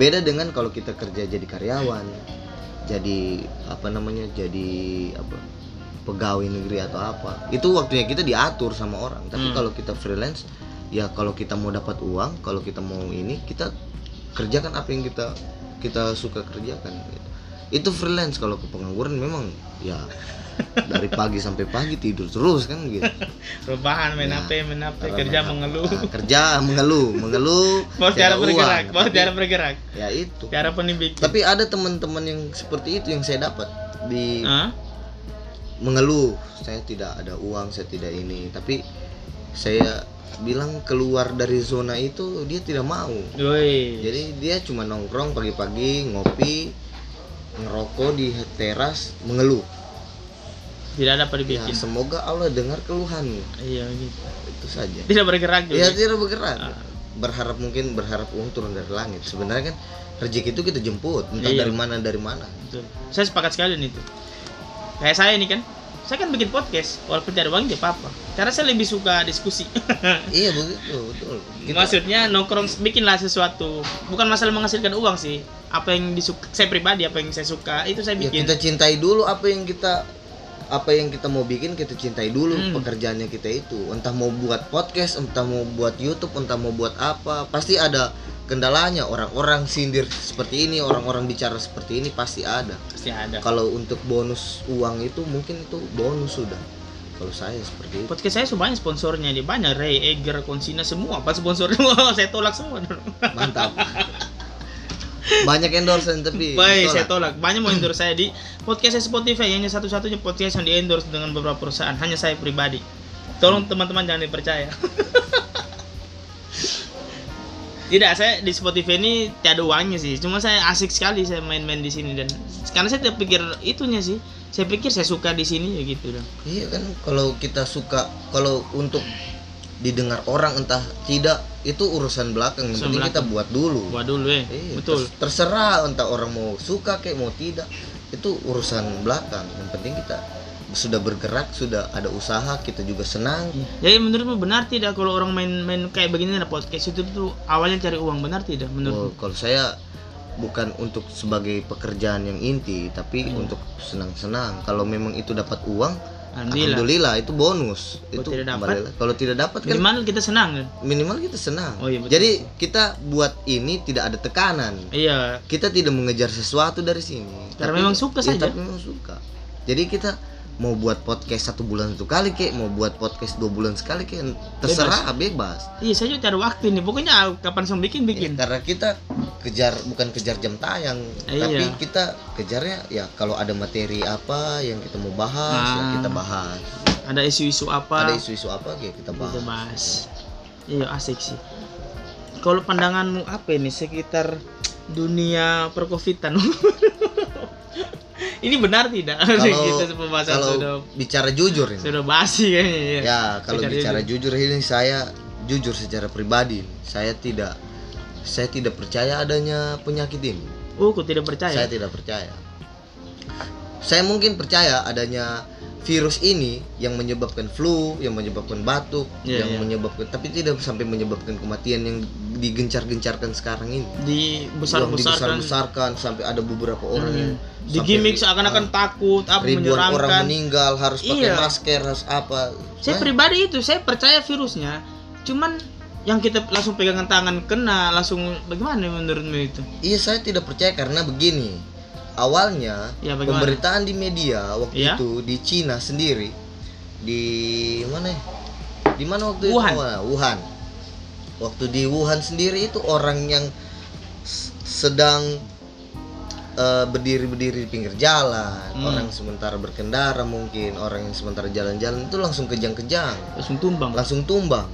S2: Beda dengan kalau kita kerja jadi karyawan jadi apa namanya jadi apa pegawai negeri atau apa. Itu waktunya kita diatur sama orang. Tapi
S1: Hmm.
S2: kalau kita freelance ya kalau kita mau dapat uang kalau kita mau ini kita kerjakan apa yang kita kita suka kerjakan gitu. itu freelance kalau ke pengangguran memang ya dari pagi sampai pagi tidur terus kan gitu
S1: Rebahan main
S2: Ya,
S1: HP, main HP, kerja mengeluh.
S2: Nah, kerja mengeluh mengeluh
S1: Bos cara bergerak,
S2: uang.
S1: bos cara bergerak.
S2: ya itu
S1: Cara penibik.
S2: tapi ada teman-teman yang seperti itu yang saya dapat di
S1: Hah?
S2: mengeluh saya tidak ada uang saya tidak ini tapi saya bilang keluar dari zona itu dia tidak mau
S1: Woi.
S2: jadi dia cuma nongkrong pagi-pagi ngopi ngerokok di teras mengeluh
S1: tidak ada
S2: ya
S1: dibikin.
S2: semoga Allah dengar keluhanmu
S1: Iya gitu.
S2: itu saja
S1: Tidak bergerak juga.
S2: ya tidak bergerak
S1: Ah.
S2: berharap mungkin berharap uang turun dari langit sebenarnya kan rezeki itu kita jemput entah
S1: Iya.
S2: dari mana dari mana
S1: Betul. Saya sepakat sekali dengan itu. Kayak saya ini kan, saya kan bikin podcast walaupun ada uang tidak apa-apa. Karena saya lebih suka diskusi.
S2: iya begitu betul Kita-
S1: Maksudnya nongkrong bikinlah sesuatu. Bukan masalah menghasilkan uang sih. Apa yang disuka saya pribadi apa yang saya suka itu saya
S2: ya
S1: bikin.
S2: kita cintai dulu apa yang kita apa yang kita mau bikin kita cintai dulu
S1: Hmm.
S2: pekerjaannya kita itu. Entah mau buat podcast entah mau buat YouTube entah mau buat apa pasti ada kendalanya. Orang-orang sindir seperti ini orang-orang bicara seperti ini pasti ada.
S1: Pasti ada.
S2: kalau untuk bonus uang itu mungkin itu bonus sudah. Kalau saya seperti itu.
S1: Podcast saya sebanyak sponsornya dia. Banyak Ray, Eger, Konsina semua. Apa sponsornya saya tolak semua.
S2: mantap banyak endorsement tapi
S1: Baik, saya tolak. Banyak mau endorse saya di podcast saya Spotify hanya satu-satunya podcast yang di endorse dengan beberapa perusahaan, hanya saya pribadi. Tolong teman-teman jangan dipercaya. Tidak, saya di Spotify ini tiada uangnya sih. Cuma saya asik sekali saya main-main di sini dan karena saya tidak pikir itunya sih. Saya pikir saya suka di sini ya gitu dong.
S2: Iya kan kalau kita suka kalau untuk didengar orang entah tidak itu urusan belakang yang
S1: Urusan
S2: penting kita buat dulu.
S1: Buat dulu eh.
S2: Iya,
S1: Betul.
S2: ters- terserah entah orang mau suka kayak mau tidak. itu urusan belakang yang penting kita sudah bergerak sudah ada usaha kita juga senang
S1: Jadi menurutmu benar tidak kalau orang main-main kayak begini ada podcast itu tuh awalnya cari uang benar tidak
S2: Oh,
S1: menurutmu?
S2: kalau saya bukan untuk sebagai pekerjaan yang inti tapi
S1: Hmm.
S2: untuk senang-senang kalau memang itu dapat uang
S1: Alhamdulillah.
S2: alhamdulillah itu bonus
S1: Kalau
S2: itu
S1: tidak dapat,
S2: kalau tidak dapat kan
S1: Minimal kita senang kan?
S2: minimal kita senang
S1: Oh, iya, betul.
S2: jadi kita buat ini tidak ada tekanan
S1: Iya.
S2: kita tidak mengejar sesuatu dari sini
S1: Karena memang suka
S2: ya,
S1: saja.
S2: tapi memang suka jadi kita mau buat podcast satu bulan satu kali kek mau buat podcast dua bulan sekali kek terserah bebas,
S1: Iya saya juga cari waktu nih. Pokoknya kapan saya bikin
S2: Ya,
S1: bikin.
S2: karena kita kejar bukan kejar jam tayang
S1: Iya.
S2: tapi kita kejarnya ya kalau ada materi apa yang kita mau bahas ya
S1: Ah.
S2: kita bahas
S1: Ada isu-isu apa?
S2: ada isu-isu apa ya kita bahas
S1: Kita bahas. Iya asik sih. Kalau pandanganmu apa ini sekitar dunia perkovitan? ini benar tidak?
S2: kalau
S1: pembahasan
S2: kalau
S1: sudah
S2: bicara jujur ini
S1: sudah basi kayaknya. Ya.
S2: Ya, kalau
S1: Bicara
S2: bicara jujur ini saya jujur secara pribadi, saya tidak saya tidak percaya adanya penyakit ini.
S1: Oh, kok tidak percaya?
S2: Saya tidak percaya. Saya mungkin percaya adanya virus ini yang menyebabkan flu, yang menyebabkan batuk,
S1: Iya,
S2: yang
S1: iya.
S2: menyebabkan tapi tidak sampai menyebabkan kematian yang digencar-gencarkan sekarang ini.
S1: Di
S2: yang
S1: besar-besarkan
S2: dibesar-besarkan sampai ada beberapa orang yang
S1: Hmm. di
S2: sampai
S1: gimmick seakan-akan
S2: ah,
S1: takut, apa
S2: ribuan orang
S1: menyeramkan.
S2: meninggal harus pakai
S1: Iya.
S2: masker harus apa.
S1: Saya
S2: Nah,
S1: pribadi itu saya percaya virusnya. Cuman yang kita langsung pegangan tangan kena langsung bagaimana menurutmu itu?
S2: Iya saya tidak percaya karena begini. Awalnya
S1: Ya bagaimana?
S2: pemberitaan di media waktu
S1: Iya.
S2: itu di Cina sendiri di mana? ya? Di mana waktu
S1: Wuhan.
S2: itu? Wuhan. Waktu di Wuhan sendiri itu orang yang sedang eh, berdiri-berdiri di pinggir jalan,
S1: Hmm.
S2: orang sementara berkendara mungkin, orang yang sementara jalan-jalan itu langsung kejang-kejang
S1: Langsung tumbang.
S2: langsung tumbang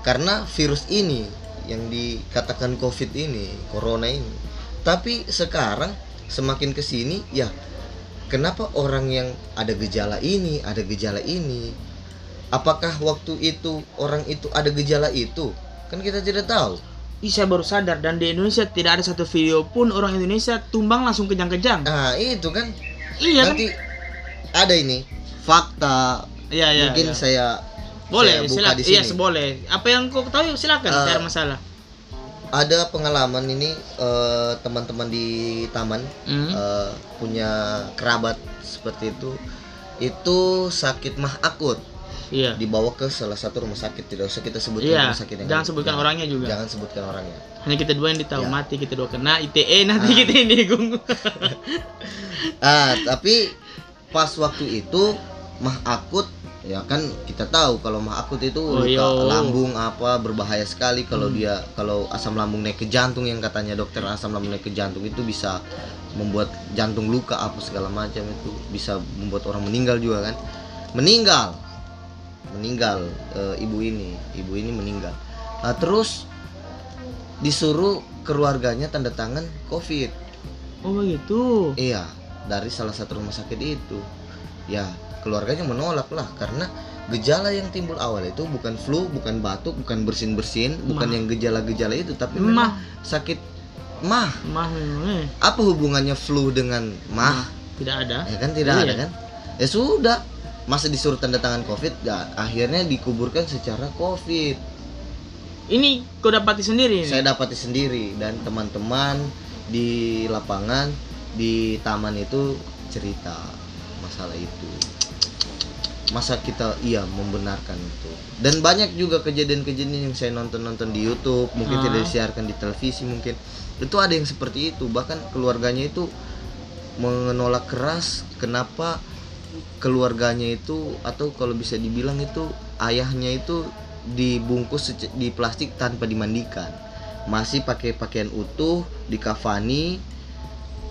S2: karena virus ini yang dikatakan covid ini corona ini tapi sekarang semakin ke sini ya kenapa orang yang ada gejala ini ada gejala ini apakah waktu itu orang itu ada gejala itu kan kita tidak tahu
S1: saya baru sadar dan di Indonesia tidak ada satu video pun orang Indonesia tumbang langsung kejang-kejang.
S2: nah itu kan
S1: Iya kan?
S2: nanti ada ini fakta
S1: Iya iya.
S2: mungkin
S1: iya.
S2: saya
S1: boleh
S2: saya buka
S1: silakan.
S2: di
S1: Iya, boleh. Apa yang kau tahu silakan,
S2: Eh,
S1: tidak masalah.
S2: Ada pengalaman ini eh, teman-teman di taman
S1: Hmm.
S2: eh, punya kerabat seperti itu itu sakit mah akut
S1: Iya.
S2: dibawa ke salah satu rumah sakit tidak usah kita sebutkan
S1: Iya.
S2: rumah sakit yang
S1: Jangan sebutkan orangnya juga.
S2: jangan sebutkan orangnya
S1: Hanya kita dua yang ditahu
S2: Ya.
S1: mati, kita dua kena ITE nanti
S2: Ah.
S1: kita ini gung.
S2: ah tapi pas waktu itu mah akut ya kan kita tahu kalau mah akut itu
S1: Oh,
S2: luka
S1: iya.
S2: lambung apa berbahaya sekali kalau
S1: Hmm.
S2: dia kalau asam lambung naik ke jantung yang katanya dokter asam lambung naik ke jantung itu bisa membuat jantung luka apa segala macam itu bisa membuat orang meninggal juga kan meninggal meninggal eh, ibu ini ibu ini meninggal Nah, terus disuruh keluarganya tanda tangan covid
S1: Oh begitu.
S2: Iya, dari salah satu rumah sakit itu. Ya, keluarganya menolak lah karena gejala yang timbul awal itu bukan flu, bukan batuk, bukan bersin-bersin, bukan
S1: Mah.
S2: yang gejala-gejala itu, tapi
S1: Mah.
S2: memang sakit mah.
S1: Mah memang eh.
S2: Apa hubungannya flu dengan mah?
S1: tidak ada.
S2: Ya kan tidak
S1: Iya.
S2: ada kan? Ya sudah, masa disuruh tanda tangan covid, ya akhirnya dikuburkan secara covid.
S1: Ini kau dapati sendiri ini.
S2: Saya dapati sendiri dan teman-teman di lapangan di taman itu cerita masalah itu. Masa kita iya membenarkan itu. Dan banyak juga kejadian-kejadian yang saya nonton-nonton di YouTube, mungkin
S1: Ah.
S2: tidak disiarkan di televisi mungkin. Itu ada yang seperti itu, bahkan keluarganya itu menolak keras kenapa keluarganya itu atau kalau bisa dibilang itu ayahnya itu dibungkus di plastik tanpa dimandikan masih pakai pakaian utuh dikafani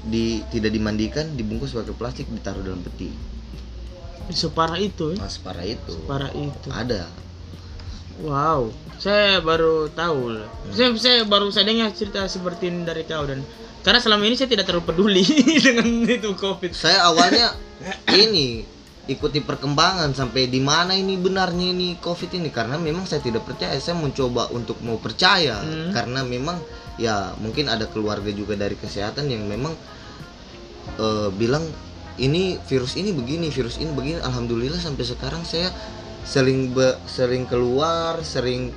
S2: di tidak dimandikan dibungkus pakai plastik ditaruh dalam peti
S1: Separah itu. eh.
S2: nah separah itu
S1: Separah itu.
S2: ada
S1: Wow, saya baru tahu. loh. Saya, saya baru saya dengar cerita seperti ini dari kau dan karena selama ini saya tidak terlalu peduli dengan itu COVID.
S2: saya awalnya ini ikuti perkembangan sampai di mana ini benarnya ini covid ini karena memang saya tidak percaya saya mencoba untuk mau percaya
S1: Hmm.
S2: karena memang ya mungkin ada keluarga juga dari kesehatan yang memang eh, bilang ini virus ini begini virus ini begini alhamdulillah sampai sekarang saya sering be- sering keluar sering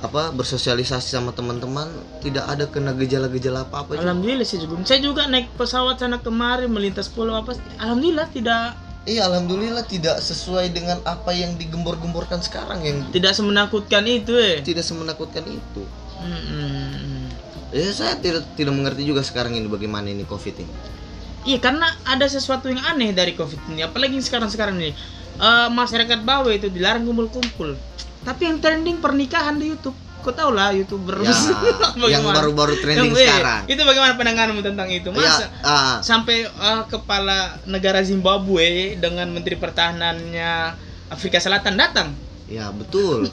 S2: apa bersosialisasi sama teman-teman tidak ada kena gejala-gejala apa-apa.
S1: Alhamdulillah sih juga. Saya juga naik pesawat sana kemarin melintas pulau apa. Alhamdulillah tidak
S2: Iya alhamdulillah tidak sesuai dengan apa yang digembor-gemborkan sekarang yang
S1: tidak semenakutkan itu eh.
S2: tidak semenakutkan itu.
S1: Mm-mm.
S2: Ya saya tidak tidak mengerti juga sekarang ini bagaimana ini covid ini.
S1: Iya karena ada sesuatu yang aneh dari covid ini. Apalagi sekarang-sekarang ini Eh, masyarakat bawah itu dilarang kumpul-kumpul. Tapi yang trending pernikahan di YouTube. Kau tahu lah youtuber
S2: Ya, yang baru-baru trending
S1: Yang-
S2: sekarang.
S1: Itu bagaimana pandanganmu tentang itu?
S2: Ya,
S1: Masa
S2: ah,
S1: sampai eh, kepala negara Zimbabwe dengan menteri pertahanannya Afrika Selatan datang.
S2: Ya betul.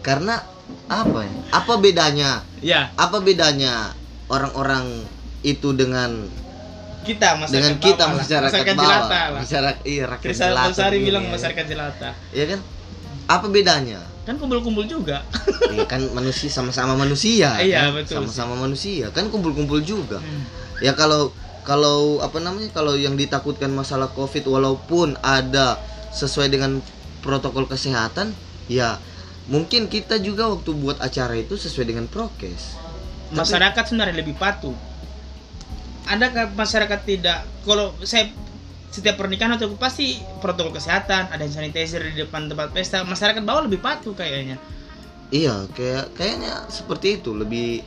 S2: Karena apa ya? Apa bedanya?
S1: Ya,
S2: Apa bedanya orang-orang itu dengan
S1: kita masyarakat
S2: dengan kita
S1: bawah
S2: masyarakat,
S1: jelata
S2: bawah,
S1: lah.
S2: masyarakat iya rakyat
S1: Krisa
S2: jelata begini,
S1: bilang
S2: ya.
S1: masyarakat jelata.
S2: ya kan apa bedanya
S1: Kan kumpul-kumpul juga.
S2: ya kan manusia sama-sama manusia
S1: Iya,
S2: kan?
S1: betul
S2: sama-sama manusia kan kumpul-kumpul juga
S1: Hmm.
S2: ya kalau kalau apa namanya kalau yang ditakutkan masalah covid walaupun ada sesuai dengan protokol kesehatan ya mungkin kita juga waktu buat acara itu sesuai dengan prokes
S1: masyarakat sebenarnya lebih patuh. Ada masyarakat tidak kalau saya setiap pernikahan atau pasti protokol kesehatan, ada sanitizer di depan tempat pesta, masyarakat bawah lebih patuh kayaknya.
S2: iya kayak kayaknya seperti itu lebih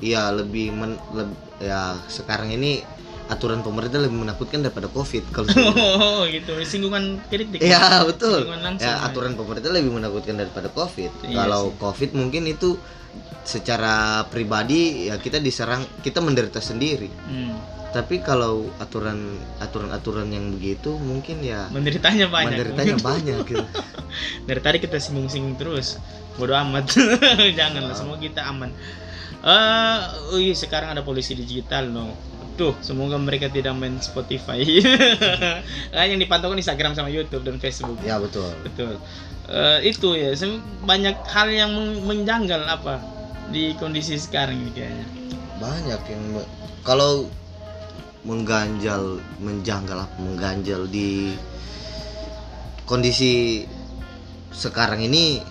S2: ya lebih men, leb- ya sekarang ini aturan pemerintah lebih menakutkan daripada covid kalau.
S1: Oh, gitu. Singgungan kritik.
S2: Iya betul.
S1: Langsung.
S2: Ya aturan pemerintah lebih menakutkan daripada COVID.
S1: Iya
S2: Kalau COVID mungkin itu secara pribadi ya kita diserang, kita menderita sendiri.
S1: Hmm.
S2: Tapi kalau aturan aturan aturan yang begitu mungkin ya
S1: Menderitanya banyak.
S2: menderitanya banyak gitu.
S1: Dari tadi kita singgung-singgung terus. Bodoh amat. Janganlah, semua kita aman. Eh, wih, sekarang ada polisi digital no. Tuh, semoga mereka tidak main Spotify. kan yang dipantaukan Instagram sama YouTube dan Facebook.
S2: Ya betul.
S1: Betul. Eh, itu ya, banyak hal yang menjanggal apa di kondisi sekarang ini kayaknya.
S2: Banyak yang me- kalau mengganjal, menjanggal apa mengganjal di kondisi sekarang ini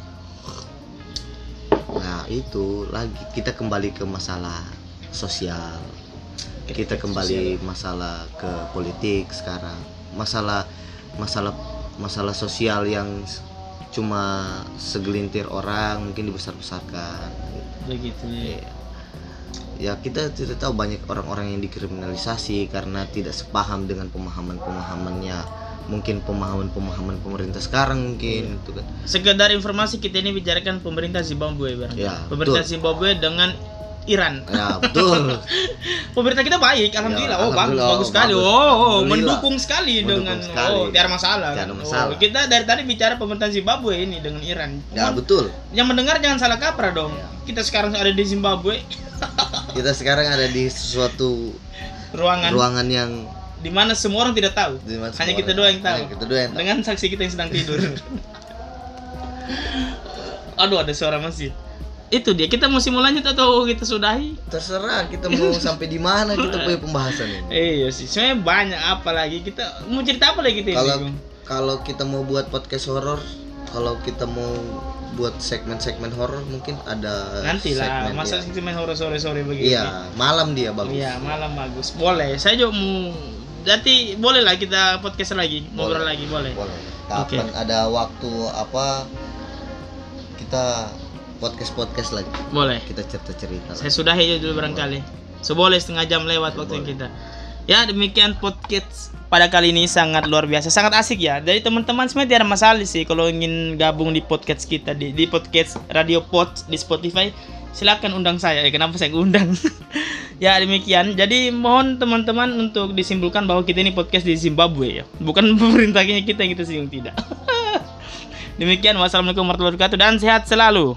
S2: nah itu lagi kita kembali ke masalah sosial kita kembali masalah ke politik sekarang masalah masalah masalah sosial yang cuma segelintir orang mungkin dibesar-besarkan gitu.
S1: Begitu ya.
S2: Iya. ya kita tidak tahu banyak orang-orang yang dikriminalisasi karena tidak sepaham dengan pemahaman-pemahamannya mungkin pemahaman-pemahaman pemerintah sekarang mungkin itu kan
S1: Sekedar informasi kita ini bicarakan pemerintah Zimbabwe.
S2: Ya,
S1: pemerintah
S2: betul.
S1: Zimbabwe dengan Iran.
S2: ya betul
S1: Pemerintah kita baik, alhamdulillah. oh, bagus,
S2: alhamdulillah.
S1: bagus sekali. Oh, oh,
S2: Alhamdulillah.
S1: mendukung sekali
S2: Mendukung
S1: dengan
S2: sekali.
S1: oh, tiada masalah.
S2: Tiada masalah.
S1: Oh, kita dari tadi bicara pemerintah Zimbabwe ini dengan Iran.
S2: ya
S1: Cuman
S2: betul
S1: yang mendengar jangan salah kaprah dong. Kita sekarang ada di Zimbabwe,
S2: kita sekarang ada di suatu
S1: ruangan
S2: ruangan yang
S1: di mana semua orang tidak tahu. Hanya kita doang yang tahu.
S2: hanya kita doang yang tahu.
S1: Dengan saksi kita yang sedang tidur. Aduh, ada suara masjid. Itu dia. Kita mau lanjut atau kita sudahi?
S2: terserah kita mau sampai di mana kita punya pembahasan ini
S1: Iya sih, sebenarnya banyak apa lagi kita mau cerita apa lagi kita
S2: kalau kalau kita mau buat podcast horor kalau kita mau buat segmen-segmen horor mungkin ada
S1: Nanti lah,
S2: segmen
S1: masa
S2: yang-
S1: sih main horor sore sore begini?
S2: iya malam dia bagus
S1: Iya, malam bagus. Boleh. Saya juga mau Berarti boleh lah kita podcast lagi, ngobrol lagi, boleh.
S2: boleh kapan ada waktu apa kita podcast podcast lagi
S1: Boleh.
S2: kita cerita cerita
S1: Saya sudah aja dulu barangkali. Seboleh setengah jam lewat waktu
S2: Boleh.
S1: kita. Ya demikian podcast pada kali ini sangat luar biasa, sangat asik ya. Dari teman-teman sebenarnya tidak ada masalah sih kalau ingin gabung di podcast kita di, di podcast Radio Pod di Spotify. Silakan undang saya. Ya, kenapa saya undang? ya demikian. Jadi mohon teman-teman untuk disimpulkan bahwa kita ini podcast di Zimbabwe ya, bukan pemerintahnya kita yang kita singgung tidak. demikian wassalamualaikum warahmatullahi wabarakatuh dan sehat selalu.